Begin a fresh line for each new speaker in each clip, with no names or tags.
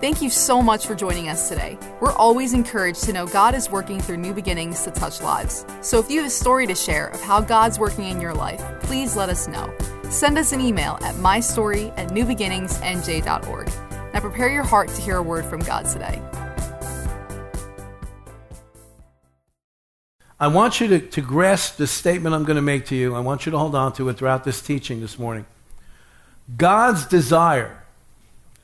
Thank you so much for joining us today. We're always encouraged to know God is working through new beginnings to touch lives. So if you have a story to share of how God's working in your life, please let us know. Send us an email at mystory at newbeginningsnj.org. Now prepare your heart to hear a word from God today.
I want you to, to grasp the statement I'm going to make to you. I want you to hold on to it throughout this teaching this morning. God's desire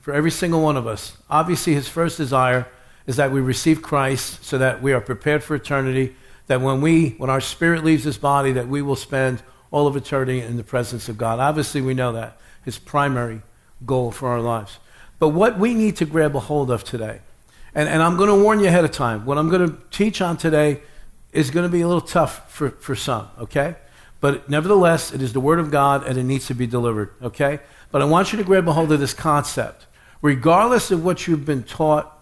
for every single one of us. Obviously, his first desire is that we receive Christ so that we are prepared for eternity, that when we when our spirit leaves this body that we will spend all of eternity in the presence of God. Obviously, we know that his primary goal for our lives. But what we need to grab a hold of today, and, and I'm going to warn you ahead of time, what I'm going to teach on today is going to be a little tough for, for some, okay? But nevertheless, it is the Word of God and it needs to be delivered, okay? But I want you to grab a hold of this concept regardless of what you've been taught,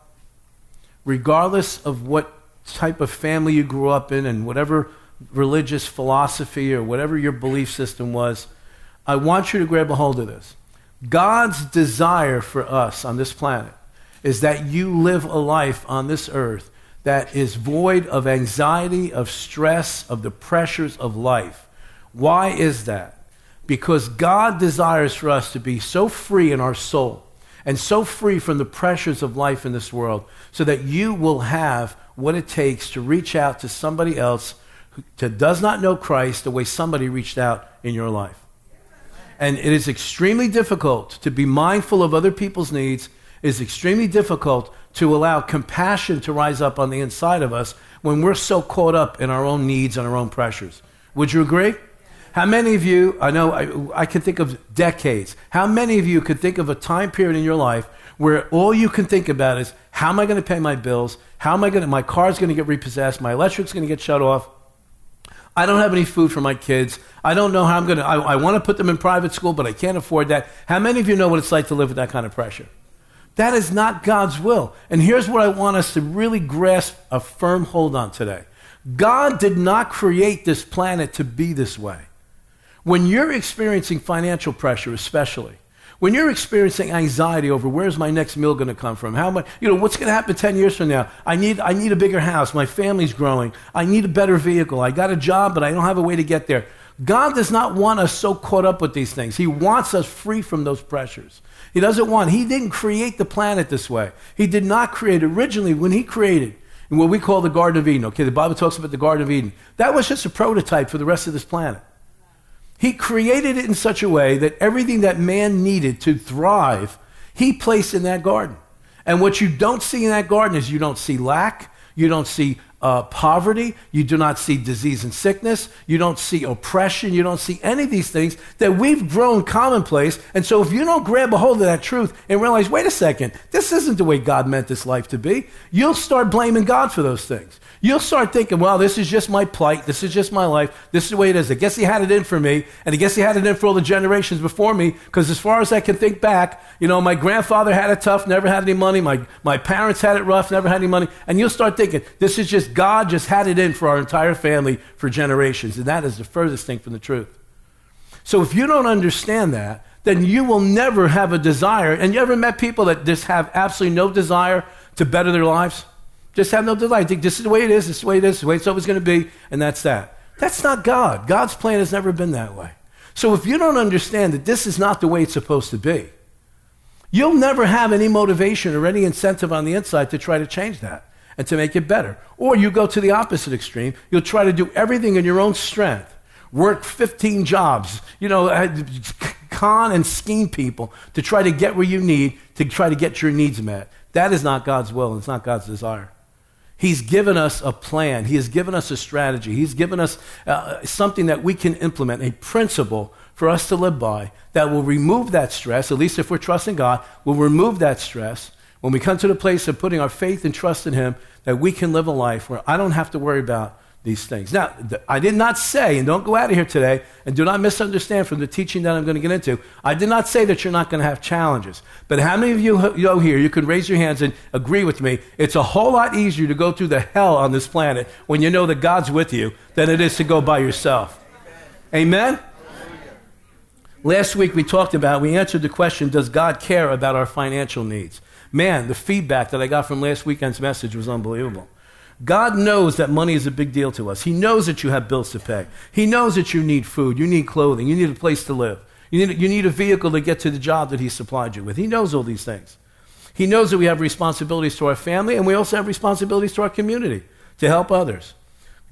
regardless of what type of family you grew up in, and whatever religious philosophy or whatever your belief system was, I want you to grab a hold of this. God's desire for us on this planet is that you live a life on this earth that is void of anxiety, of stress, of the pressures of life. Why is that? Because God desires for us to be so free in our soul and so free from the pressures of life in this world so that you will have what it takes to reach out to somebody else who does not know Christ the way somebody reached out in your life. And it is extremely difficult to be mindful of other people's needs. It is extremely difficult to allow compassion to rise up on the inside of us when we're so caught up in our own needs and our own pressures. Would you agree? How many of you, I know I, I can think of decades, how many of you could think of a time period in your life where all you can think about is how am I going to pay my bills? How am I going to, my car's going to get repossessed, my electric's going to get shut off. I don't have any food for my kids. I don't know how I'm going to, I, I want to put them in private school, but I can't afford that. How many of you know what it's like to live with that kind of pressure? That is not God's will. And here's what I want us to really grasp a firm hold on today God did not create this planet to be this way. When you're experiencing financial pressure, especially, when you're experiencing anxiety over where's my next meal going to come from, how much, you know, what's going to happen 10 years from now? I need, I need a bigger house. My family's growing. I need a better vehicle. I got a job, but I don't have a way to get there. God does not want us so caught up with these things. He wants us free from those pressures. He doesn't want, He didn't create the planet this way. He did not create originally when He created in what we call the Garden of Eden. Okay, the Bible talks about the Garden of Eden. That was just a prototype for the rest of this planet. He created it in such a way that everything that man needed to thrive, he placed in that garden. And what you don't see in that garden is you don't see lack, you don't see uh, poverty, you do not see disease and sickness, you don't see oppression, you don't see any of these things that we've grown commonplace. And so if you don't grab a hold of that truth and realize, wait a second, this isn't the way God meant this life to be, you'll start blaming God for those things. You'll start thinking, well, this is just my plight. This is just my life. This is the way it is. I guess he had it in for me, and I guess he had it in for all the generations before me, because as far as I can think back, you know, my grandfather had it tough, never had any money. My, my parents had it rough, never had any money. And you'll start thinking, this is just God just had it in for our entire family for generations. And that is the furthest thing from the truth. So if you don't understand that, then you will never have a desire. And you ever met people that just have absolutely no desire to better their lives? Just have no desire. Think this is the way it is, this is the way it is, this is the way it's always going to be, and that's that. That's not God. God's plan has never been that way. So if you don't understand that this is not the way it's supposed to be, you'll never have any motivation or any incentive on the inside to try to change that and to make it better. Or you go to the opposite extreme. You'll try to do everything in your own strength. Work 15 jobs, you know, uh, con and scheme people to try to get where you need, to try to get your needs met. That is not God's will, it's not God's desire. He's given us a plan. He has given us a strategy. He's given us uh, something that we can implement, a principle for us to live by that will remove that stress, at least if we're trusting God, will remove that stress when we come to the place of putting our faith and trust in Him, that we can live a life where I don't have to worry about these things. Now, I did not say, and don't go out of here today, and do not misunderstand from the teaching that I'm going to get into, I did not say that you're not going to have challenges. But how many of you know here, you can raise your hands and agree with me, it's a whole lot easier to go through the hell on this planet when you know that God's with you than it is to go by yourself. Amen? Last week we talked about, we answered the question, does God care about our financial needs? Man, the feedback that I got from last weekend's message was unbelievable. God knows that money is a big deal to us. He knows that you have bills to pay. He knows that you need food, you need clothing, you need a place to live. You need, you need a vehicle to get to the job that He supplied you with. He knows all these things. He knows that we have responsibilities to our family, and we also have responsibilities to our community to help others.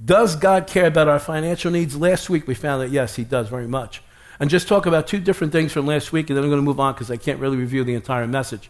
Does God care about our financial needs? Last week we found that yes, He does very much. And just talk about two different things from last week, and then I'm going to move on because I can't really review the entire message.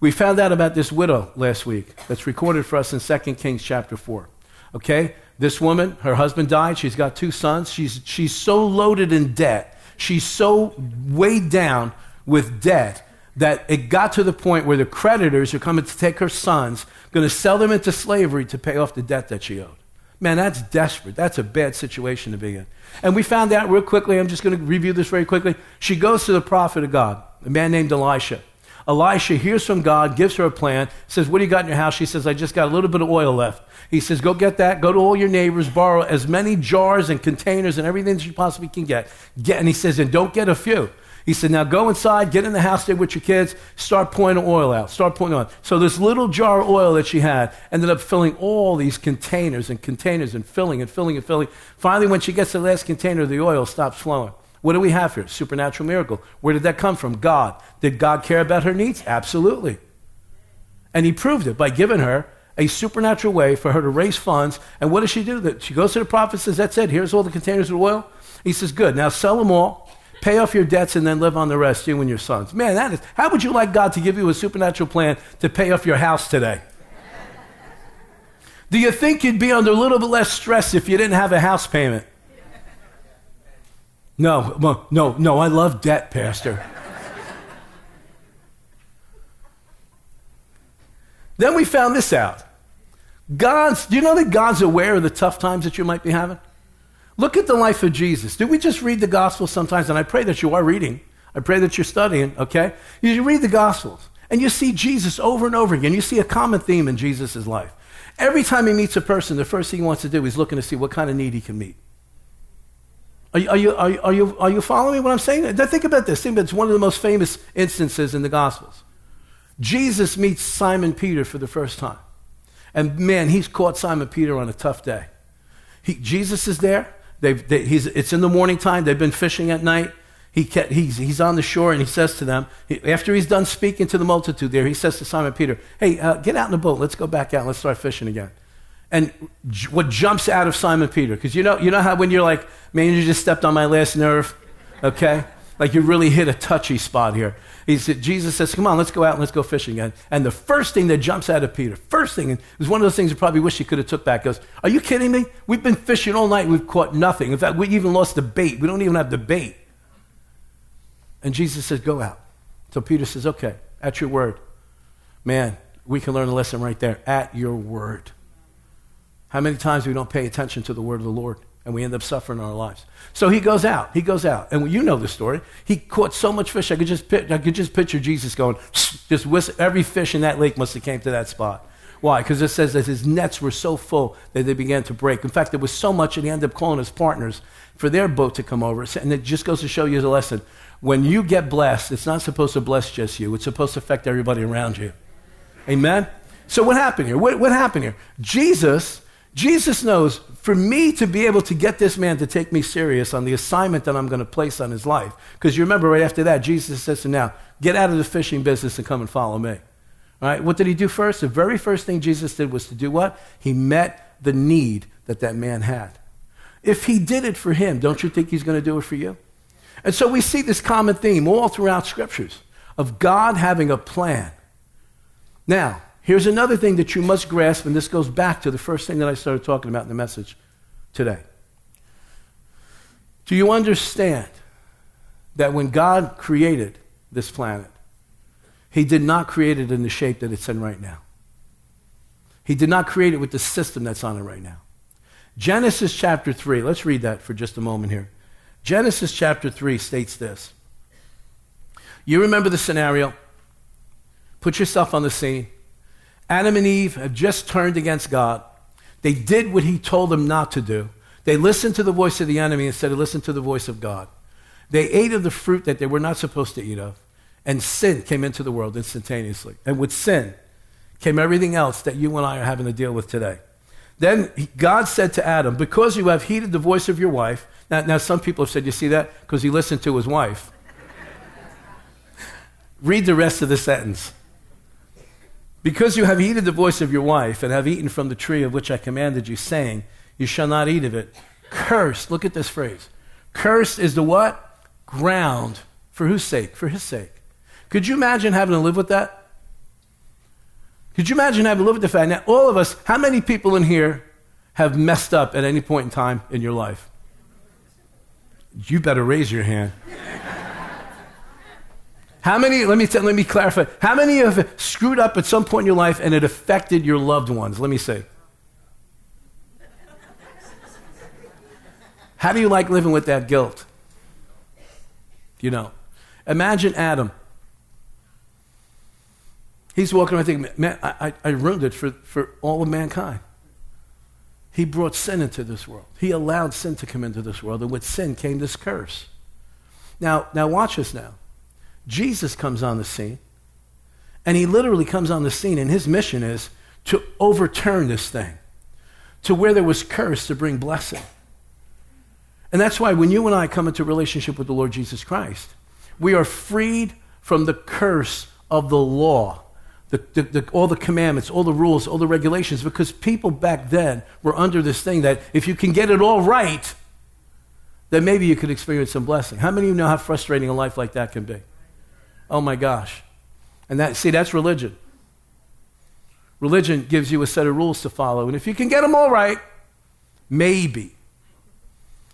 We found out about this widow last week that's recorded for us in 2 Kings chapter 4. Okay? This woman, her husband died. She's got two sons. She's, she's so loaded in debt. She's so weighed down with debt that it got to the point where the creditors are coming to take her sons, going to sell them into slavery to pay off the debt that she owed. Man, that's desperate. That's a bad situation to be in. And we found out real quickly, I'm just going to review this very quickly. She goes to the prophet of God, a man named Elisha. Elisha hears from God, gives her a plan, says, What do you got in your house? She says, I just got a little bit of oil left. He says, Go get that. Go to all your neighbors, borrow as many jars and containers and everything that you possibly can get. get and he says, And don't get a few. He said, Now go inside, get in the house there with your kids, start pouring oil out. Start pouring on. So this little jar of oil that she had ended up filling all these containers and containers and filling and filling and filling. Finally, when she gets the last container, the oil stops flowing. What do we have here? Supernatural miracle. Where did that come from? God. Did God care about her needs? Absolutely. And he proved it by giving her a supernatural way for her to raise funds. And what does she do? She goes to the prophet and says, That's it. Here's all the containers of oil. He says, Good. Now sell them all pay off your debts, and then live on the rest, you and your sons. Man, that is, how would you like God to give you a supernatural plan to pay off your house today? Do you think you'd be under a little bit less stress if you didn't have a house payment? No, no, no, I love debt, Pastor. then we found this out. God's, do you know that God's aware of the tough times that you might be having? Look at the life of Jesus. Do we just read the Gospels sometimes? And I pray that you are reading. I pray that you're studying, okay? You read the Gospels and you see Jesus over and over again. You see a common theme in Jesus' life. Every time he meets a person, the first thing he wants to do is looking to see what kind of need he can meet. Are you, are you, are you, are you, are you following what I'm saying? Think about this. Think about it's one of the most famous instances in the Gospels. Jesus meets Simon Peter for the first time. And man, he's caught Simon Peter on a tough day. He, Jesus is there. They've, they, he's, it's in the morning time. They've been fishing at night. He kept, he's, he's on the shore and he says to them, he, after he's done speaking to the multitude there, he says to Simon Peter, Hey, uh, get out in the boat. Let's go back out let's start fishing again. And j- what jumps out of Simon Peter, because you know, you know how when you're like, Man, you just stepped on my last nerve, okay? Like you really hit a touchy spot here. He said, Jesus says, Come on, let's go out and let's go fishing again. And the first thing that jumps out of Peter, first thing, and it was one of those things you probably wish he could have took back, goes, Are you kidding me? We've been fishing all night, we've caught nothing. In fact, we even lost the bait. We don't even have the bait. And Jesus says, Go out. So Peter says, Okay, at your word. Man, we can learn a lesson right there. At your word. How many times we don't pay attention to the word of the Lord? and we end up suffering in our lives. So he goes out. He goes out, and you know the story. He caught so much fish. I could just I could just picture Jesus going, just whistle. Every fish in that lake must have came to that spot. Why? Because it says that his nets were so full that they began to break. In fact, there was so much that he ended up calling his partners for their boat to come over. And it just goes to show you the lesson. When you get blessed, it's not supposed to bless just you. It's supposed to affect everybody around you. Amen. So what happened here? What, what happened here? Jesus Jesus knows for me to be able to get this man to take me serious on the assignment that I'm going to place on his life, because you remember right after that, Jesus says to him, Now, get out of the fishing business and come and follow me. All right, what did he do first? The very first thing Jesus did was to do what? He met the need that that man had. If he did it for him, don't you think he's going to do it for you? And so we see this common theme all throughout scriptures of God having a plan. Now, Here's another thing that you must grasp, and this goes back to the first thing that I started talking about in the message today. Do you understand that when God created this planet, He did not create it in the shape that it's in right now? He did not create it with the system that's on it right now. Genesis chapter 3, let's read that for just a moment here. Genesis chapter 3 states this. You remember the scenario. Put yourself on the scene. Adam and Eve have just turned against God. They did what he told them not to do. They listened to the voice of the enemy instead of listening to the voice of God. They ate of the fruit that they were not supposed to eat of. And sin came into the world instantaneously. And with sin came everything else that you and I are having to deal with today. Then God said to Adam, Because you have heeded the voice of your wife. Now, now some people have said, You see that? Because he listened to his wife. Read the rest of the sentence. Because you have heeded the voice of your wife and have eaten from the tree of which I commanded you, saying, You shall not eat of it. Cursed, look at this phrase. Cursed is the what? Ground. For whose sake? For his sake. Could you imagine having to live with that? Could you imagine having to live with the fact that all of us, how many people in here have messed up at any point in time in your life? You better raise your hand. How many, let me, let me clarify, how many have screwed up at some point in your life and it affected your loved ones? Let me say. How do you like living with that guilt? You know, imagine Adam. He's walking around thinking, man, I, I ruined it for, for all of mankind. He brought sin into this world. He allowed sin to come into this world, and with sin came this curse. Now, now watch this now. Jesus comes on the scene, and he literally comes on the scene, and his mission is to overturn this thing, to where there was curse, to bring blessing. And that's why when you and I come into relationship with the Lord Jesus Christ, we are freed from the curse of the law, the, the, the, all the commandments, all the rules, all the regulations, because people back then were under this thing that if you can get it all right, then maybe you could experience some blessing. How many of you know how frustrating a life like that can be? Oh my gosh. And that, see, that's religion. Religion gives you a set of rules to follow. And if you can get them all right, maybe.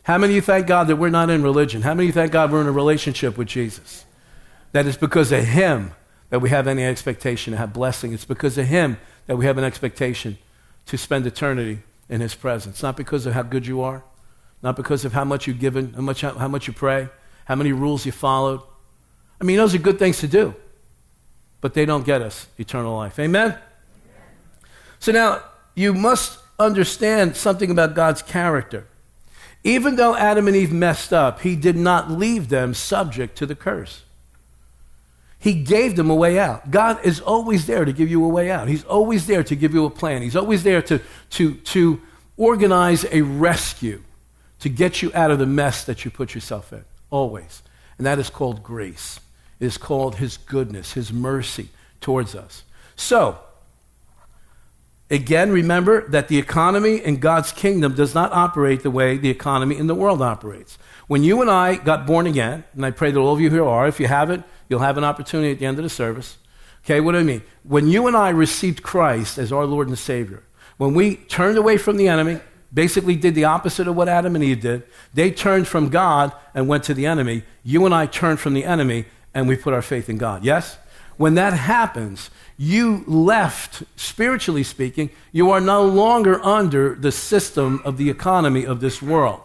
How many of you thank God that we're not in religion? How many of you thank God we're in a relationship with Jesus? That it's because of Him that we have any expectation to have blessing. It's because of Him that we have an expectation to spend eternity in His presence. Not because of how good you are, not because of how much you've given, how much, how much you pray, how many rules you followed. I mean, those are good things to do, but they don't get us eternal life. Amen? So now, you must understand something about God's character. Even though Adam and Eve messed up, he did not leave them subject to the curse. He gave them a way out. God is always there to give you a way out. He's always there to give you a plan. He's always there to, to, to organize a rescue to get you out of the mess that you put yourself in. Always. And that is called grace. Is called His goodness, His mercy towards us. So, Again, remember that the economy in God's kingdom does not operate the way the economy in the world operates. When you and I got born again, and I pray that all of you here are, if you haven't, you'll have an opportunity at the end of the service. Okay, what do I mean? When you and I received Christ as our Lord and Savior, when we turned away from the enemy, basically did the opposite of what Adam and Eve did, they turned from God and went to the enemy. You and I turned from the enemy and we put our faith in God. Yes? When that happens, you left, spiritually speaking, you are no longer under the system of the economy of this world.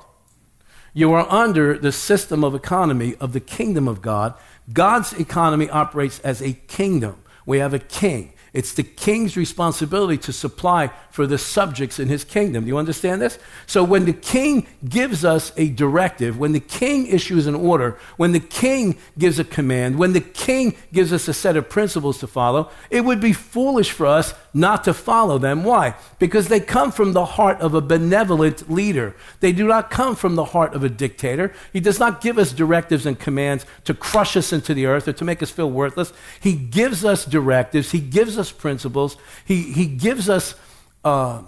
You are under the system of economy of the kingdom of God. God's economy operates as a kingdom. We have a king. It's the king's responsibility to supply for the subjects in his kingdom. Do you understand this? So when the king gives us a directive, when the king issues an order, when the king gives a command, when the king gives us a set of principles to follow, it would be foolish for us not to follow them. Why? Because they come from the heart of a benevolent leader. They do not come from the heart of a dictator. He does not give us directives and commands to crush us into the earth or to make us feel worthless. He gives us directives. He gives principles. He, he gives us uh,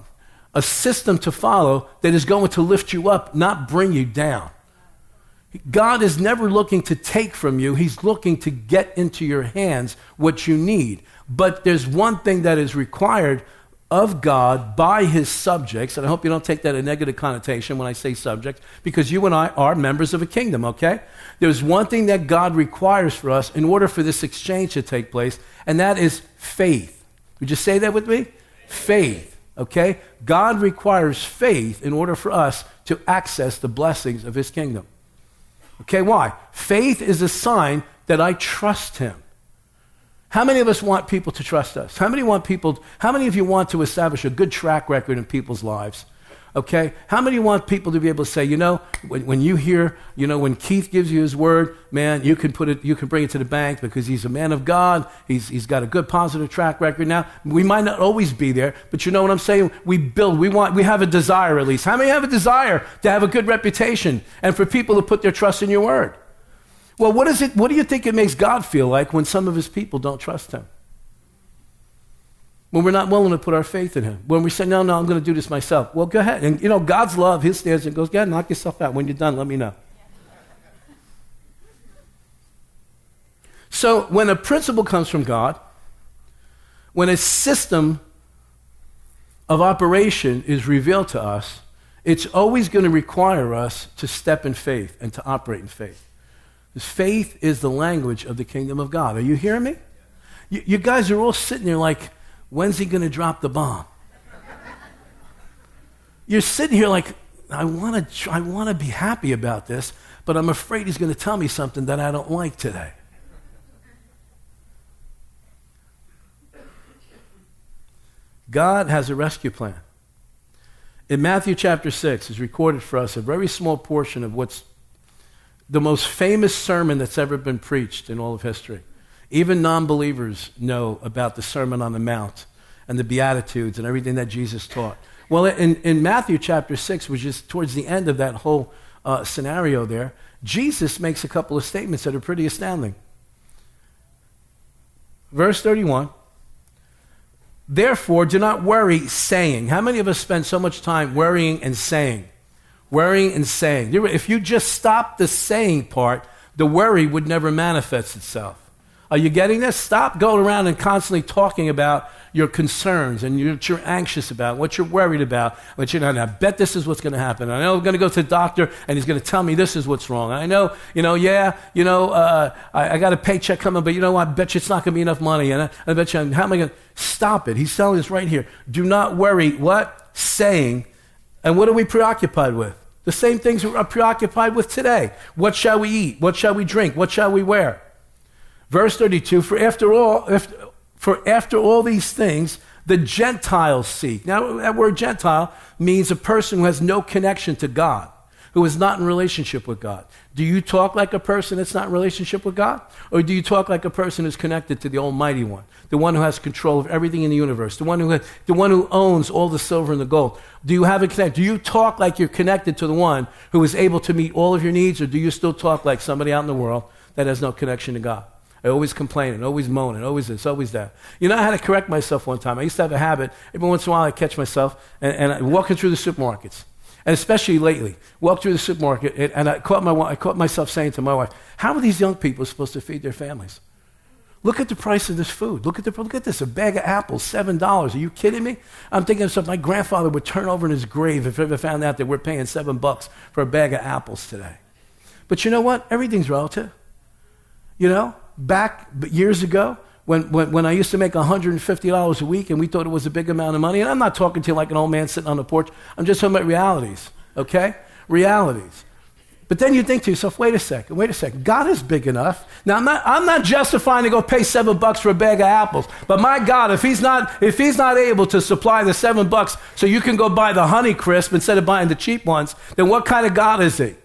a system to follow that is going to lift you up, not bring you down. God is never looking to take from you, He's looking to get into your hands what you need. But there's one thing that is required of God by His subjects, and I hope you don't take that a negative connotation when I say subject, because you and I are members of a kingdom, okay? There's one thing that God requires for us in order for this exchange to take place, and that is faith. Would you say that with me? Faith. Okay? God requires faith in order for us to access the blessings of his kingdom. Okay, why? Faith is a sign that I trust him. How many of us want people to trust us? How many want people how many of you want to establish a good track record in people's lives? Okay? How many want people to be able to say, you know, when, when, you hear, you know, when Keith gives you his word, man, you can put it, you can bring it to the bank because he's a man of God. He's, he's got a good positive track record now. We might not always be there, but you know what I'm saying? We build, we want, we have a desire at least. How many have a desire to have a good reputation and for people to put their trust in your word? Well, what is it, what do you think it makes God feel like when some of his people don't trust him? When we're not willing to put our faith in Him. When we say, no, no, I'm going to do this myself. Well, go ahead. And, you know, God's love, His stands and goes, go ahead, knock yourself out. When you're done, let me know. So when a principle comes from God, when a system of operation is revealed to us, it's always going to require us to step in faith and to operate in faith. Because faith is the language of the kingdom of God. Are you hearing me? You, you guys are all sitting there like, When's he going to drop the bomb? You're sitting here like, I want to I want to be happy about this, but I'm afraid he's going to tell me something that I don't like today. God has a rescue plan. In Matthew chapter 6 is recorded for us a very small portion of what's the most famous sermon that's ever been preached in all of history. Even non believers know about the Sermon on the Mount and the Beatitudes and everything that Jesus taught. Well, in, in Matthew chapter 6, which is towards the end of that whole uh, scenario there, Jesus makes a couple of statements that are pretty astounding. Verse 31 Therefore, do not worry, saying. How many of us spend so much time worrying and saying? Worrying and saying. If you just stop the saying part, the worry would never manifest itself. Are you getting this? Stop going around and constantly talking about your concerns and what you're anxious about, what you're worried about. What you're know, I bet this is what's going to happen. I know I'm going to go to the doctor and he's going to tell me this is what's wrong. I know, you know, yeah, you know, uh, I, I, got a paycheck coming, but you know what? I bet you it's not going to be enough money. And I, I bet you, how am I going to stop it? He's telling us right here do not worry. What? Saying. And what are we preoccupied with? The same things we're preoccupied with today. What shall we eat? What shall we drink? What shall we wear? Verse 32 For after all, if, for after all these things, the Gentiles seek. Now, that word Gentile means a person who has no connection to God, who is not in relationship with God. Do you talk like a person that's not in relationship with God? Or do you talk like a person who's connected to the Almighty One, the one who has control of everything in the universe, the one who, the one who owns all the silver and the gold? Do you have a connect? Do you talk like you're connected to the one who is able to meet all of your needs, or do you still talk like somebody out in the world that has no connection to God? I always complaining, always moaning, always this, always that. You know, I had to correct myself one time. I used to have a habit, every once in a while I catch myself, and, and I'm walking through the supermarkets, and especially lately, walk through the supermarket, and, and I, caught my, I caught myself saying to my wife, how are these young people supposed to feed their families? Look at the price of this food. Look at, the, look at this, a bag of apples, $7. Are you kidding me? I'm thinking of something my grandfather would turn over in his grave if he ever found out that we're paying 7 bucks for a bag of apples today. But you know what? Everything's relative. You know? Back years ago when, when, when I used to make $150 a week and we thought it was a big amount of money. And I'm not talking to you like an old man sitting on the porch. I'm just talking about realities, okay? Realities. But then you think to yourself, wait a second, wait a second. God is big enough. Now I'm not, I'm not justifying to go pay seven bucks for a bag of apples. But my God, if he's not if he's not able to supply the seven bucks so you can go buy the honey crisp instead of buying the cheap ones, then what kind of God is he?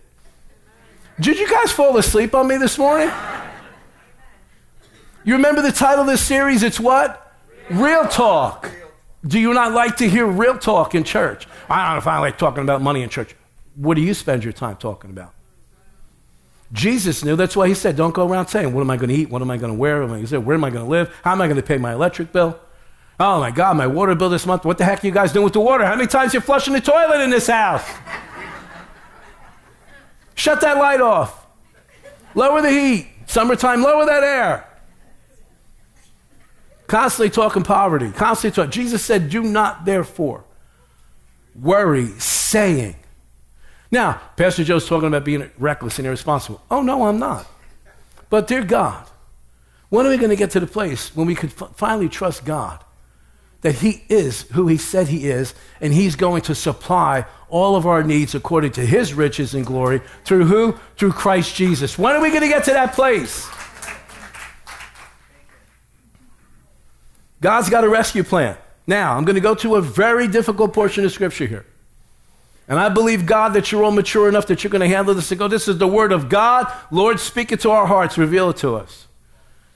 Did you guys fall asleep on me this morning? You remember the title of this series? It's what? Real, talk. Do you not like to hear real talk in church? I don't know if I like talking about money in church. What do you spend your time talking about? Jesus knew. That's why he said, don't go around saying, what am I going to eat? What am I going to wear? Where am I going to live? How am I going to pay my electric bill? Oh my God, my water bill this month. What the heck are you guys doing with the water? How many times you flushing the toilet in this house? Shut that light off. Lower the heat. Summertime, lower that air. Constantly talking poverty. Constantly talking. Jesus said, Do not therefore worry, saying. Now, Pastor Joe's talking about being reckless and irresponsible. Oh, no, I'm not. But, dear God, when are we going to get to the place when we could f- finally trust God that He is who He said He is, and He's going to supply all of our needs according to His riches and glory through who? Through Christ Jesus. When are we going to get to that place? God's got a rescue plan. Now, I'm going to go to a very difficult portion of Scripture here. And I believe, God, that you're all mature enough that you're going to handle this and go, This is the word of God. Lord, speak it to our hearts, reveal it to us.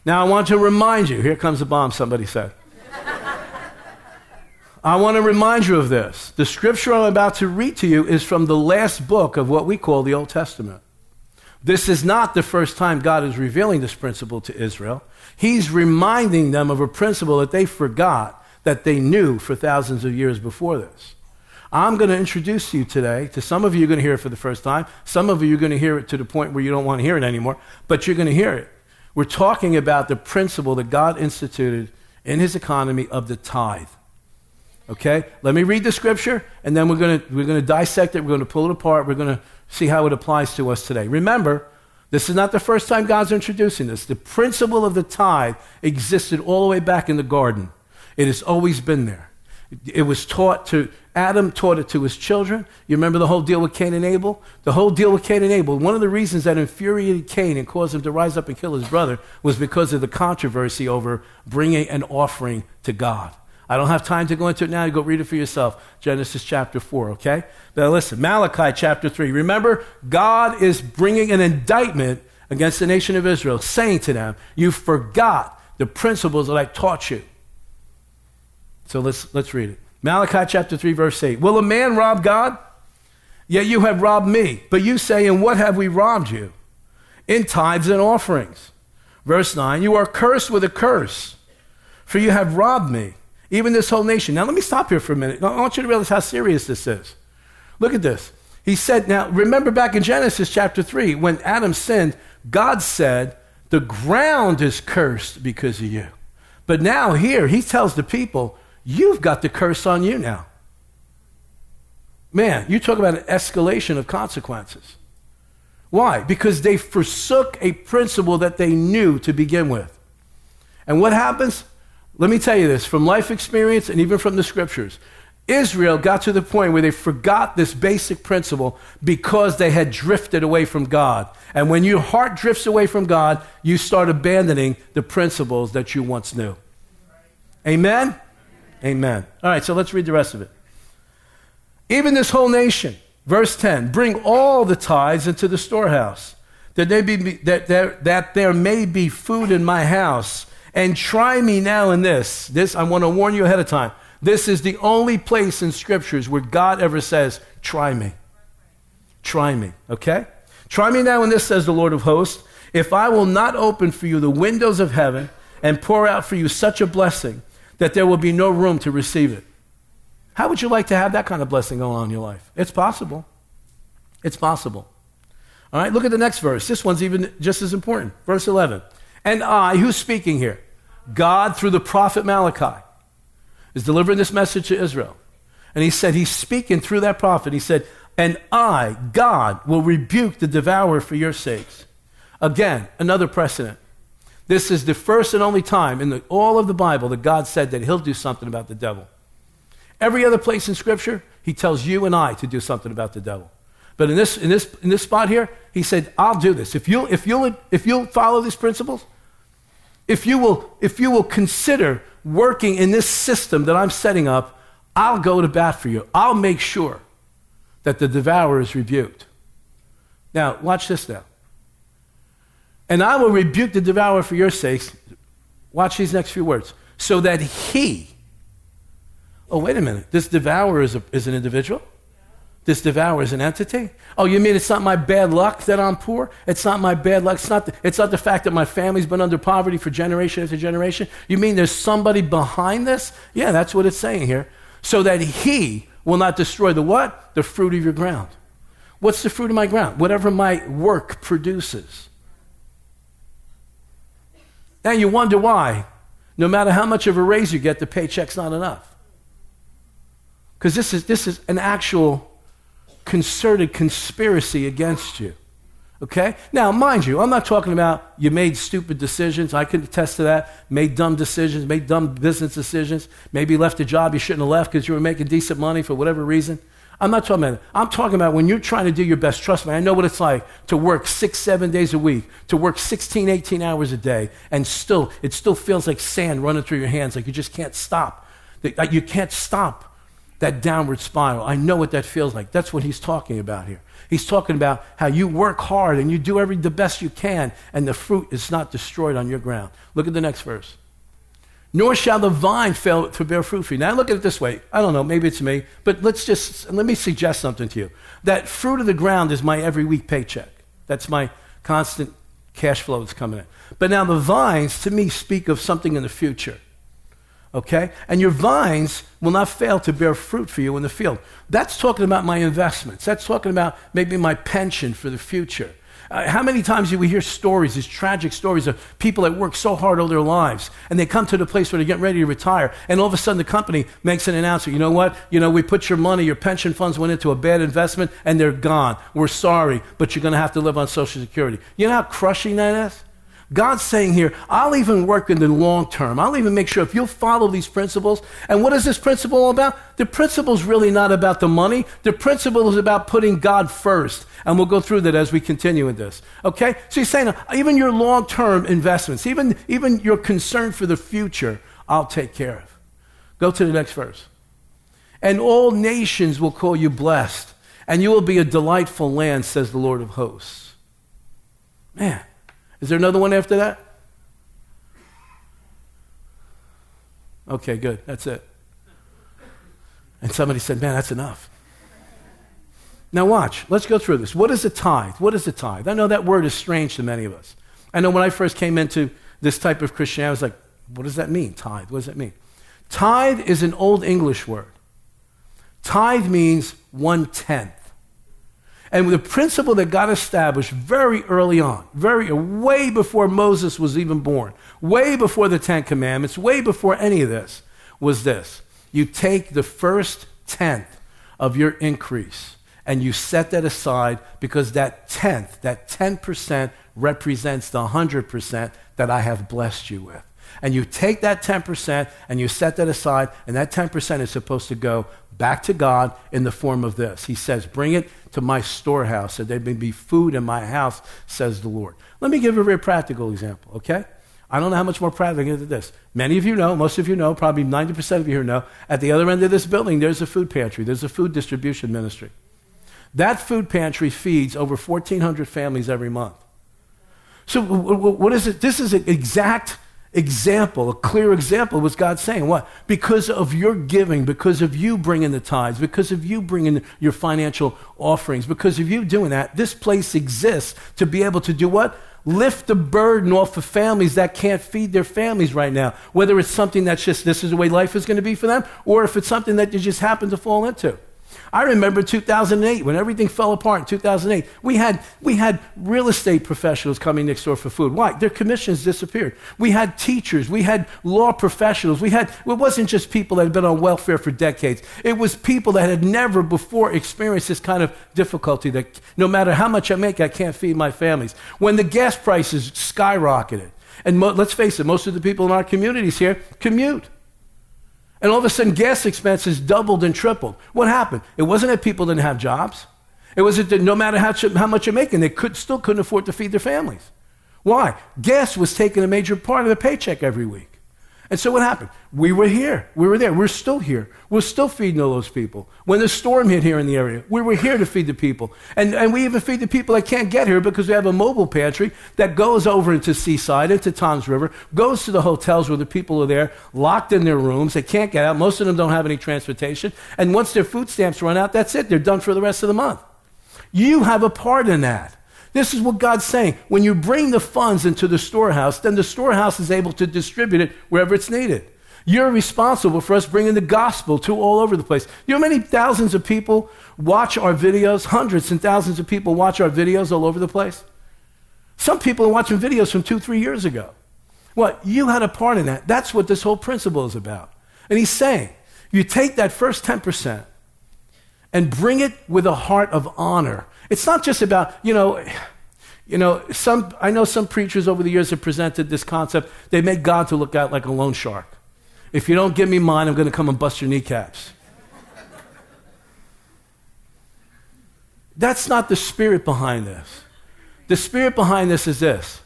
Now, I want to remind you here comes a bomb, somebody said. I want to remind you of this. The scripture I'm about to read to you is from the last book of what we call the Old Testament. This is not the first time God is revealing this principle to Israel. He's reminding them of a principle that they forgot that they knew for thousands of years before this. I'm going to introduce you today to some of you, you're going to hear it for the first time. Some of you are going to hear it to the point where you don't want to hear it anymore, but you're going to hear it. We're talking about the principle that God instituted in his economy of the tithe. Okay? Let me read the scripture, and then we're going to, we're going to dissect it. We're going to pull it apart. We're going to see how it applies to us today. Remember, this is not the first time God's introducing this. The principle of the tithe existed all the way back in the garden, it has always been there. It was taught to, Adam taught it to his children. You remember the whole deal with Cain and Abel? The whole deal with Cain and Abel, one of the reasons that infuriated Cain and caused him to rise up and kill his brother was because of the controversy over bringing an offering to God. I don't have time to go into it now. You go read it for yourself. Genesis chapter 4, okay? Now listen, Malachi chapter 3. Remember, God is bringing an indictment against the nation of Israel, saying to them, You forgot the principles that I taught you. So let's, let's read it. Malachi chapter 3, verse 8. Will a man rob God? Yet you have robbed me. But you say, In what have we robbed you? In tithes and offerings. Verse 9. You are cursed with a curse, for you have robbed me even this whole nation. Now, let me stop here for a minute. I want you to realize how serious this is. Look at this. He said, now, remember back in Genesis chapter 3, when Adam sinned, God said, the ground is cursed because of you. But now, here, he tells the people, you've got the curse on you now. Man, you talk about an escalation of consequences. Why? Because they forsook a principle that they knew to begin with. And what happens? Let me tell you this from life experience and even from the scriptures. Israel got to the point where they forgot this basic principle because they had drifted away from God. And when your heart drifts away from God, you start abandoning the principles that you once knew. Amen? Amen. All right, so let's read the rest of it. Even this whole nation, verse 10 bring all the tithes into the storehouse, that, be, that, there, that there may be food in my house and try me now in this. This, I want to warn you ahead of time. This is the only place in scriptures where God ever says, Try me. Try me, okay? Try me now in this, says the Lord of hosts, if I will not open for you the windows of heaven and pour out for you such a blessing that there will be no room to receive it. How would you like to have that kind of blessing going on in your life? It's possible. It's possible. All right, look at the next verse. This one's even just as important. Verse 11. And I, who's speaking here? God, through the prophet Malachi, is delivering this message to Israel. And he said, He's speaking through that prophet. He said, And I, God, will rebuke the devourer for your sakes. Again, another precedent. This is the first and only time in the, all of the Bible that God said that He'll do something about the devil. Every other place in Scripture, He tells you and I to do something about the devil. But in this, in this, in this spot here, He said, I'll do this. If you'll, if, you'll, if you'll follow these principles, if you will, if you will consider working in this system that I'm setting up, I'll go to bat for you. I'll make sure that the devourer is rebuked. Now, watch this now. And I will rebuke the devourer for your sakes. Watch these next few words. So that he, oh, wait a minute, this devourer is, a, is an individual? This devourer is an entity? Oh, you mean it's not my bad luck that I'm poor? It's not my bad luck. It's not, the, it's not the fact that my family's been under poverty for generation after generation. You mean there's somebody behind this? Yeah, that's what it's saying here. So that he will not destroy the what? The fruit of your ground. What's the fruit of my ground? Whatever my work produces. And you wonder why, no matter how much of a raise you get, the paycheck's not enough. Because this is, this is an actual concerted conspiracy against you. Okay? Now, mind you, I'm not talking about you made stupid decisions. I can attest to that. Made dumb decisions, made dumb business decisions. Maybe left a job you shouldn't have left because you were making decent money for whatever reason. I'm not talking about that. I'm talking about when you're trying to do your best. Trust me, I know what it's like to work six, seven days a week, to work 16, 18 hours a day, and still, it still feels like sand running through your hands, like you just can't stop. You can't stop that downward spiral. I know what that feels like. That's what he's talking about here. He's talking about how you work hard and you do every the best you can, and the fruit is not destroyed on your ground. Look at the next verse. Nor shall the vine fail to bear fruit for you. Now look at it this way. I don't know, maybe it's me, but let's just let me suggest something to you. That fruit of the ground is my every week paycheck. That's my constant cash flow that's coming in. But now the vines, to me, speak of something in the future okay? And your vines will not fail to bear fruit for you in the field. That's talking about my investments. That's talking about maybe my pension for the future. Uh, how many times do we hear stories, these tragic stories of people that work so hard all their lives and they come to the place where they're getting ready to retire and all of a sudden the company makes an announcement, you know what? You know, we put your money, your pension funds went into a bad investment and they're gone. We're sorry, but you're going to have to live on Social Security. You know how crushing that is? God's saying here, I'll even work in the long term. I'll even make sure if you'll follow these principles. And what is this principle all about? The principle is really not about the money. The principle is about putting God first. And we'll go through that as we continue in this. Okay? So he's saying, even your long term investments, even, even your concern for the future, I'll take care of. Go to the next verse. And all nations will call you blessed, and you will be a delightful land, says the Lord of hosts. Man. Is there another one after that? Okay, good. That's it. And somebody said, Man, that's enough. Now, watch. Let's go through this. What is a tithe? What is a tithe? I know that word is strange to many of us. I know when I first came into this type of Christianity, I was like, What does that mean, tithe? What does that mean? Tithe is an old English word. Tithe means one tenth. And the principle that God established very early on, very way before Moses was even born, way before the Ten Commandments, way before any of this, was this. You take the first tenth of your increase and you set that aside because that tenth, that 10% represents the 100% that I have blessed you with. And you take that 10% and you set that aside, and that 10% is supposed to go back to God in the form of this. He says, Bring it to my storehouse, that there may be food in my house, says the Lord. Let me give a very practical example, okay? I don't know how much more practical than this. Many of you know, most of you know, probably 90% of you here know, at the other end of this building, there's a food pantry, there's a food distribution ministry. That food pantry feeds over 1,400 families every month. So, what is it? This is an exact example, a clear example was God saying, What? Because of your giving, because of you bringing the tithes, because of you bringing your financial offerings, because of you doing that, this place exists to be able to do what? Lift the burden off of families that can't feed their families right now. Whether it's something that's just this is the way life is going to be for them, or if it's something that you just happen to fall into. I remember 2008 when everything fell apart in 2008. We had, we had real estate professionals coming next door for food. Why? Their commissions disappeared. We had teachers. We had law professionals. We had, it wasn't just people that had been on welfare for decades. It was people that had never before experienced this kind of difficulty that no matter how much I make, I can't feed my families. When the gas prices skyrocketed, and mo- let's face it, most of the people in our communities here commute. And all of a sudden, gas expenses doubled and tripled. What happened? It wasn't that people didn't have jobs. It wasn't that no matter how, how much you're making, they could, still couldn't afford to feed their families. Why? Gas was taking a major part of the paycheck every week. And so what happened? We were here. We were there. We're still here. We're still feeding all those people. When the storm hit here in the area, we were here to feed the people. And, and we even feed the people that can't get here because we have a mobile pantry that goes over into Seaside, into Toms River, goes to the hotels where the people are there, locked in their rooms. They can't get out. Most of them don't have any transportation. And once their food stamps run out, that's it. They're done for the rest of the month. You have a part in that. This is what God's saying. When you bring the funds into the storehouse, then the storehouse is able to distribute it wherever it's needed. You're responsible for us bringing the gospel to all over the place. You know many thousands of people watch our videos? Hundreds and thousands of people watch our videos all over the place. Some people are watching videos from two, three years ago. What? You had a part in that. That's what this whole principle is about. And he's saying, you take that first 10% and bring it with a heart of honor it's not just about, you know, you know, some, I know some preachers over the years have presented this concept. They make God to look out like a loan shark. If you don't give me mine, I'm going to come and bust your kneecaps. That's not the spirit behind this. The spirit behind this is this.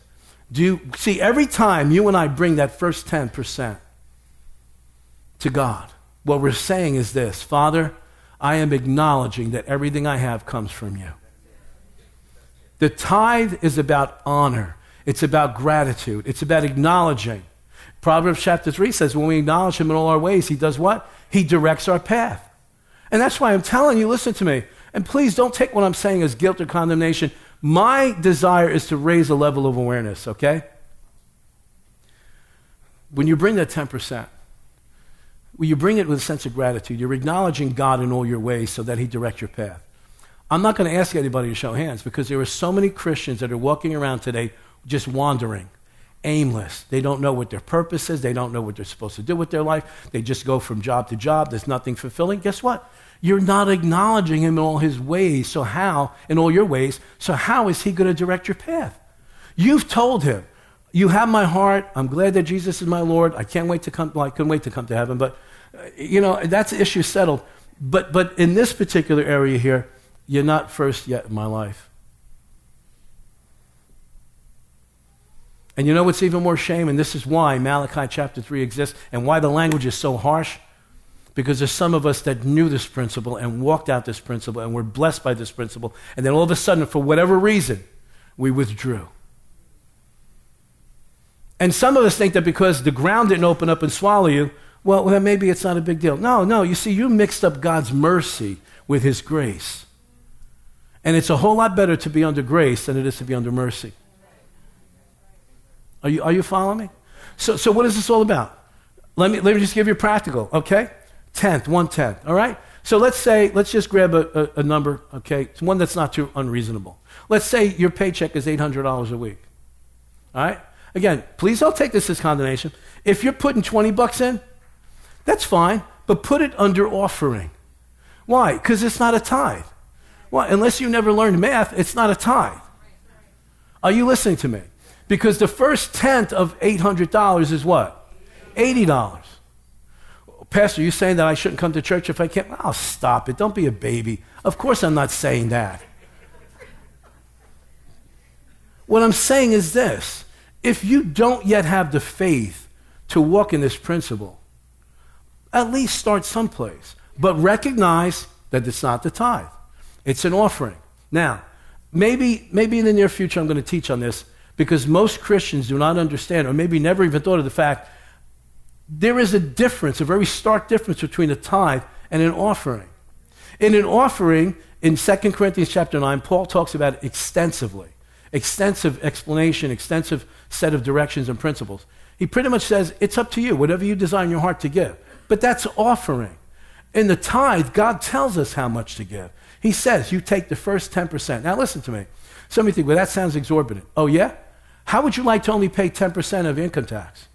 Do you see every time you and I bring that first 10% to God, What we're saying is this Father, I am acknowledging that everything I have comes from you. The tithe is about honor, it's about gratitude, it's about acknowledging. Proverbs chapter 3 says, when we acknowledge him in all our ways, he does what? He directs our path. And that's why I'm telling you, listen to me. And please don't take what I'm saying as guilt or condemnation. My desire is to raise a level of awareness, okay? When you bring that 10%, when you bring it with a sense of gratitude, you're acknowledging God in all your ways so that He directs your path. I'm not going to ask anybody to show hands because there are so many Christians that are walking around today just wandering, aimless. They don't know what their purpose is. They don't know what they're supposed to do with their life. They just go from job to job. There's nothing fulfilling. Guess what? You're not acknowledging him in all his ways. So how, in all your ways, so how is he going to direct your path? You've told him, you have my heart. I'm glad that Jesus is my Lord. I can't wait to come, well, I couldn't wait to come to heaven, but, uh, you know, that's the issue settled. But, but in this particular area here, you're not first yet in my life. And you know what's even more shame? And this is why Malachi chapter 3 exists and why the language is so harsh. Because there's some of us that knew this principle and walked out this principle and were blessed by this principle. And then all of a sudden, for whatever reason, we withdrew. And some of us think that because the ground didn't open up and swallow you, well, well, maybe it's not a big deal. No, no, you see, you mixed up God's mercy with His grace. And it's a whole lot better to be under grace than it is to be under mercy. Are you, are you following me? So, so what is this all about? Let me, let me just give you a practical, okay? Tenth, one tenth, all right? So let's say, let's just grab a, a, a number, okay? It's one that's not too unreasonable. Let's say your paycheck is $800 a week, all right? Again, please don't take this as condemnation. If you're putting 20 bucks in, that's fine, but put it under offering. Why? Because it's not a tithe. Well, unless you never learned math, it's not a tithe. Are you listening to me? Because the first tenth of $800 is what? $80. Pastor, you saying that I shouldn't come to church if I can't? Oh, stop it. Don't be a baby. Of course, I'm not saying that. What I'm saying is this if you don't yet have the faith to walk in this principle, at least start someplace. But recognize that it's not the tithe, it's an offering. Now, maybe, maybe in the near future I'm going to teach on this because most Christians do not understand, or maybe never even thought of the fact there is a difference, a very stark difference between a tithe and an offering. In an offering, in 2 Corinthians chapter 9, Paul talks about it extensively. Extensive explanation, extensive set of directions and principles. He pretty much says, it's up to you, whatever you design your heart to give. But that's offering. In the tithe, God tells us how much to give. He says, you take the first 10%. Now listen to me. Some of you think, well, that sounds exorbitant. Oh, yeah? How would you like to only pay 10% of income tax?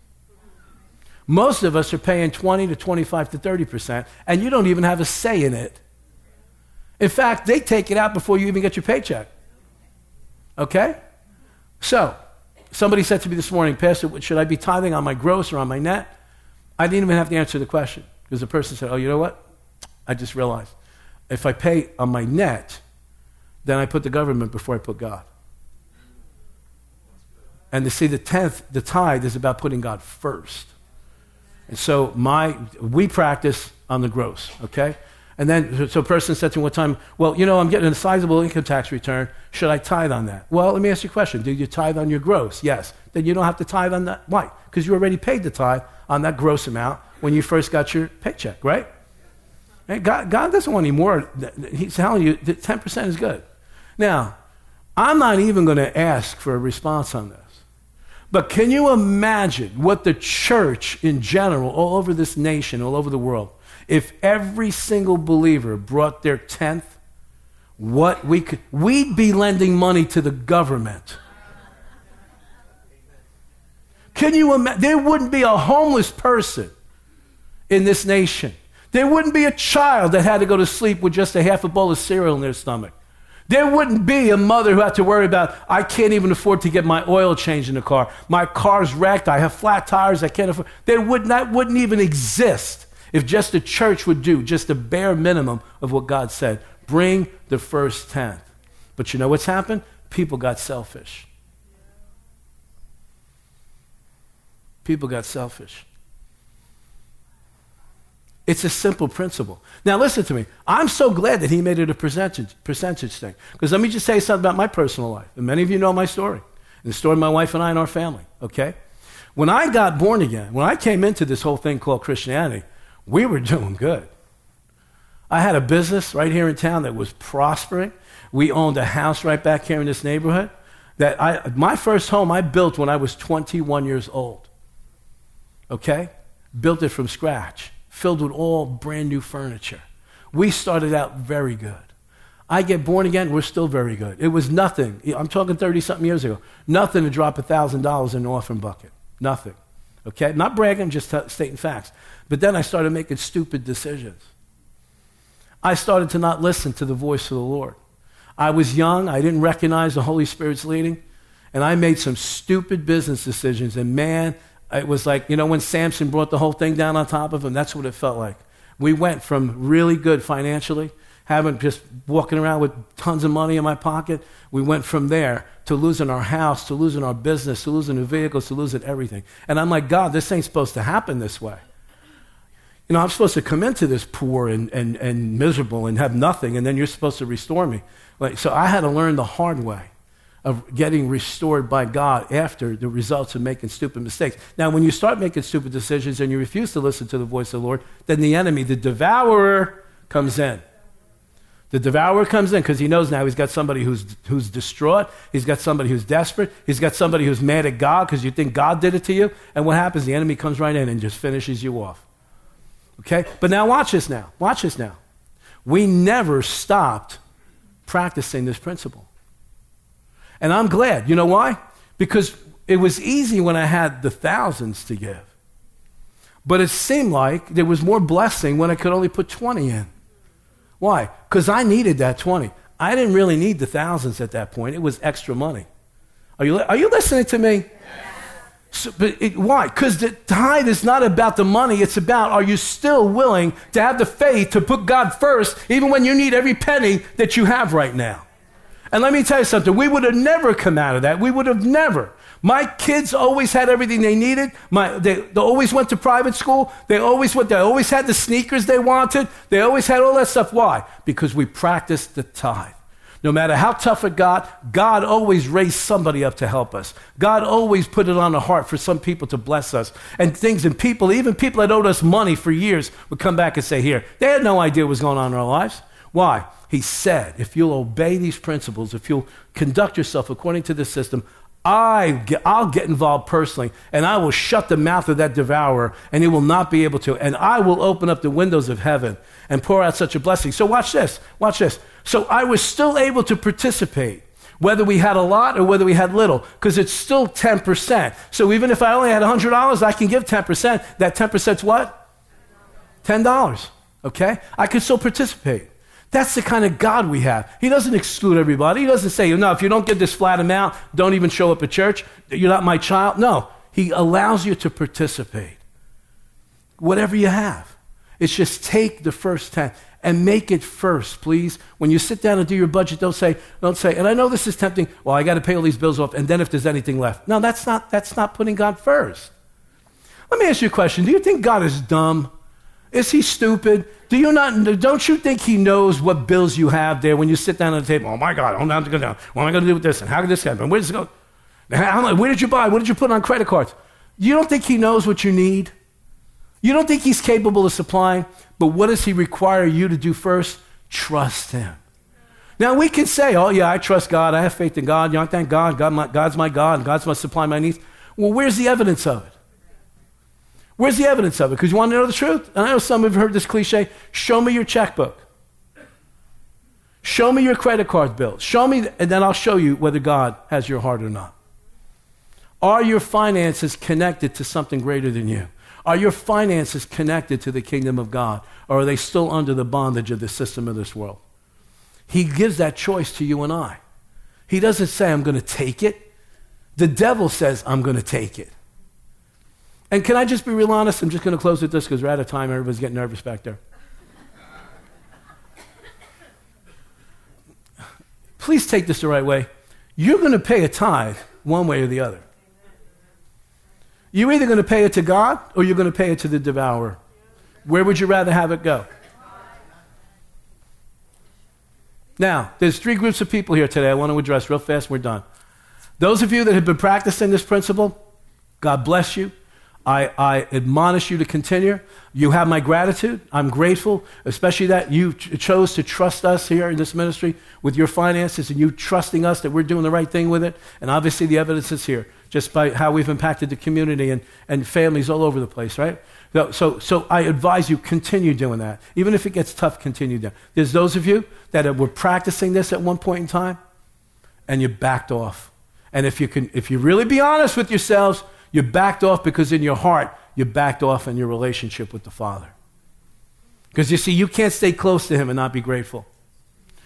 Most of us are paying 20 to 25 to 30%, and you don't even have a say in it. In fact, they take it out before you even get your paycheck. Okay? So, somebody said to me this morning, Pastor, should I be tithing on my gross or on my net? I didn't even have to answer the question because the person said, Oh, you know what? I just realized if I pay on my net, then I put the government before I put God. And to see the tenth, the tithe is about putting God first. And so my, we practice on the gross, okay? And then, so a person said to me one time, well, you know, I'm getting a sizable income tax return. Should I tithe on that? Well, let me ask you a question. Do you tithe on your gross? Yes. Then you don't have to tithe on that. Why? Because you already paid the tithe on that gross amount when you first got your paycheck, right? God, God doesn't want any more. He's telling you that 10% is good. Now, I'm not even going to ask for a response on this. But can you imagine what the church in general, all over this nation, all over the world, if every single believer brought their tenth, what we could, we'd be lending money to the government. Can you imagine? There wouldn't be a homeless person in this nation. There wouldn't be a child that had to go to sleep with just a half a bowl of cereal in their stomach. There wouldn't be a mother who had to worry about, I can't even afford to get my oil changed in the car. My car's wrecked. I have flat tires. I can't afford. There would, that wouldn't even exist if just the church would do just the bare minimum of what God said. Bring the first tenth. But you know what's happened? People got selfish. People got selfish. It's a simple principle. Now, listen to me. I'm so glad that he made it a percentage, percentage thing. Because let me just say something about my personal life. And many of you know my story, the story of my wife and I and our family, okay? When I got born again, when I came into this whole thing called Christianity, we were doing good. I had a business right here in town that was prospering. We owned a house right back here in this neighborhood. That I, my first home I built when I was 21 years old. Okay? Built it from scratch, filled with all brand new furniture. We started out very good. I get born again, we're still very good. It was nothing. I'm talking 30 something years ago. Nothing to drop $1,000 in an orphan bucket. Nothing. Okay? Not bragging, just t- stating facts. But then I started making stupid decisions. I started to not listen to the voice of the Lord. I was young, I didn't recognize the Holy Spirit's leading, and I made some stupid business decisions. And man, it was like, you know, when Samson brought the whole thing down on top of him, that's what it felt like. We went from really good financially, having just walking around with tons of money in my pocket, we went from there to losing our house, to losing our business, to losing the vehicles, to losing everything. And I'm like, God, this ain't supposed to happen this way. You know, I'm supposed to come into this poor and, and, and miserable and have nothing, and then you're supposed to restore me. Like, so I had to learn the hard way of getting restored by God after the results of making stupid mistakes. Now, when you start making stupid decisions and you refuse to listen to the voice of the Lord, then the enemy, the devourer, comes in. The devourer comes in because he knows now he's got somebody who's, who's distraught. He's got somebody who's desperate. He's got somebody who's mad at God because you think God did it to you. And what happens? The enemy comes right in and just finishes you off. Okay? But now watch this now. Watch this now. We never stopped practicing this principle. And I'm glad. You know why? Because it was easy when I had the thousands to give. But it seemed like there was more blessing when I could only put 20 in. Why? Because I needed that 20. I didn't really need the thousands at that point. It was extra money. Are you, are you listening to me? So, but it, why? Because the tithe is not about the money. It's about are you still willing to have the faith to put God first, even when you need every penny that you have right now? And let me tell you something. We would have never come out of that. We would have never. My kids always had everything they needed. My, they, they always went to private school. They always went. They always had the sneakers they wanted. They always had all that stuff. Why? Because we practiced the tithe. No matter how tough it got, God always raised somebody up to help us. God always put it on the heart for some people to bless us. And things and people, even people that owed us money for years, would come back and say, Here, they had no idea what was going on in our lives. Why? He said, If you'll obey these principles, if you'll conduct yourself according to the system, I get, I'll get involved personally, and I will shut the mouth of that devourer, and he will not be able to. And I will open up the windows of heaven and pour out such a blessing. So, watch this. Watch this. So, I was still able to participate, whether we had a lot or whether we had little, because it's still 10%. So, even if I only had $100, I can give 10%. That 10% is what? $10. Okay? I can still participate. That's the kind of God we have. He doesn't exclude everybody. He doesn't say, no, if you don't get this flat amount, don't even show up at church. You're not my child. No, He allows you to participate. Whatever you have. It's just take the first 10 and make it first, please. When you sit down and do your budget, don't say, don't say, and I know this is tempting, well, I got to pay all these bills off, and then if there's anything left. No, that's not, that's not putting God first. Let me ask you a question. Do you think God is dumb? Is he stupid? Do you not, don't you think he knows what bills you have there when you sit down at the table? Oh my God, I'm not going to go down. What am I going to do with this? And how did this happen? Where does it go? How, where did you buy? What did you put on credit cards? You don't think he knows what you need? You don't think he's capable of supplying? But what does he require you to do first? Trust him. Now we can say, oh yeah, I trust God. I have faith in God. You know, I thank God. God my, God's my God. God's to supply my needs. Well, where's the evidence of it? Where's the evidence of it? Because you want to know the truth? And I know some have heard this cliche show me your checkbook. Show me your credit card bill. Show me, and then I'll show you whether God has your heart or not. Are your finances connected to something greater than you? Are your finances connected to the kingdom of God? Or are they still under the bondage of the system of this world? He gives that choice to you and I. He doesn't say, I'm going to take it. The devil says, I'm going to take it. And can I just be real honest? I'm just going to close with this because we're out of time. Everybody's getting nervous back there. Please take this the right way. You're going to pay a tithe one way or the other. You're either going to pay it to God or you're going to pay it to the devourer. Where would you rather have it go? Now, there's three groups of people here today I want to address real fast. We're done. Those of you that have been practicing this principle, God bless you. I, I, admonish you to continue. You have my gratitude. I'm grateful, especially that you ch- chose to trust us here in this ministry with your finances and you trusting us that we're doing the right thing with it. And obviously, the evidence is here just by how we've impacted the community and, and families all over the place, right? So, so, so I advise you continue doing that. Even if it gets tough, continue doing There's those of you that were practicing this at one point in time and you backed off. And if you can, if you really be honest with yourselves, you backed off because in your heart, you backed off in your relationship with the Father. Because you see, you can't stay close to Him and not be grateful.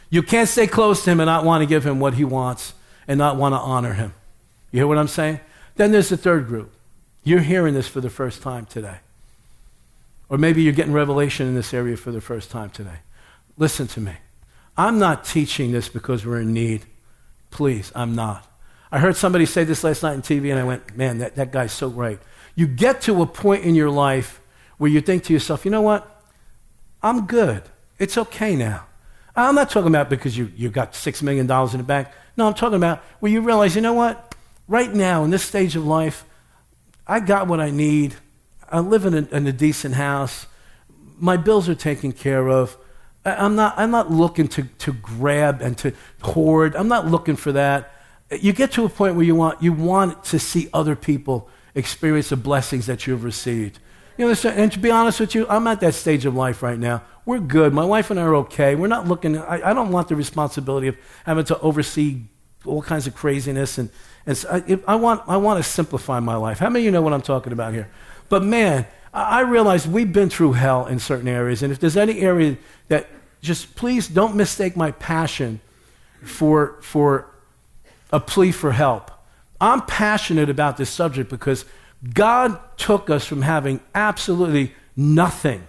You can't stay close to Him and not want to give Him what He wants and not want to honor Him. You hear what I'm saying? Then there's the third group. You're hearing this for the first time today. Or maybe you're getting revelation in this area for the first time today. Listen to me. I'm not teaching this because we're in need. Please, I'm not. I heard somebody say this last night on TV, and I went, man, that, that guy's so right. You get to a point in your life where you think to yourself, you know what? I'm good. It's okay now. I'm not talking about because you, you got $6 million in the bank. No, I'm talking about where you realize, you know what? Right now, in this stage of life, I got what I need. I live in a, in a decent house. My bills are taken care of. I'm not, I'm not looking to, to grab and to hoard. I'm not looking for that you get to a point where you want, you want to see other people experience the blessings that you've received. You know, and to be honest with you, I'm at that stage of life right now. We're good. My wife and I are okay. We're not looking, I, I don't want the responsibility of having to oversee all kinds of craziness. And, and so I, I, want, I want to simplify my life. How many of you know what I'm talking about here? But man, I, I realize we've been through hell in certain areas. And if there's any area that just please don't mistake my passion for, for a plea for help. I'm passionate about this subject because God took us from having absolutely nothing,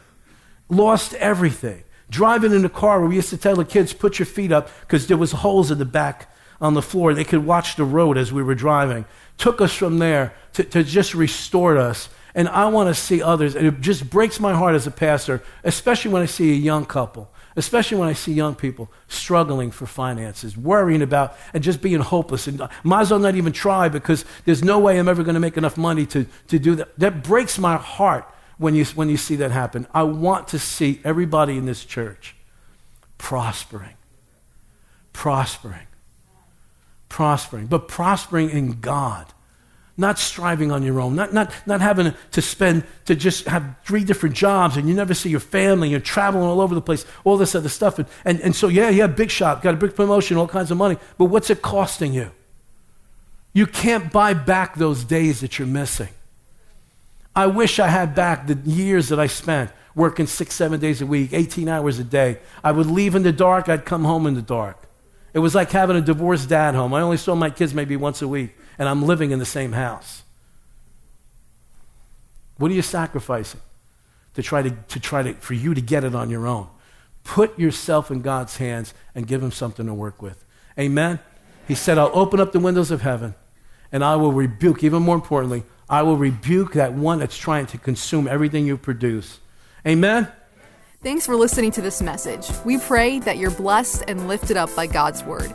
lost everything. Driving in a car where we used to tell the kids, put your feet up because there was holes in the back on the floor. They could watch the road as we were driving. Took us from there to, to just restore us. And I want to see others. And it just breaks my heart as a pastor, especially when I see a young couple especially when I see young people struggling for finances, worrying about and just being hopeless. And might as well not even try because there's no way I'm ever going to make enough money to, to do that. That breaks my heart when you, when you see that happen. I want to see everybody in this church prospering, prospering, prospering, but prospering in God not striving on your own, not, not, not having to spend, to just have three different jobs and you never see your family, you're traveling all over the place, all this other stuff. And, and, and so, yeah, yeah, big shop, got a big promotion, all kinds of money, but what's it costing you? You can't buy back those days that you're missing. I wish I had back the years that I spent working six, seven days a week, 18 hours a day. I would leave in the dark, I'd come home in the dark. It was like having a divorced dad home. I only saw my kids maybe once a week and I'm living in the same house. What are you sacrificing to try to, to try to, for you to get it on your own? Put yourself in God's hands and give him something to work with. Amen? He said, I'll open up the windows of heaven and I will rebuke, even more importantly, I will rebuke that one that's trying to consume everything you produce. Amen?
Thanks for listening to this message. We pray that you're blessed and lifted up by God's word.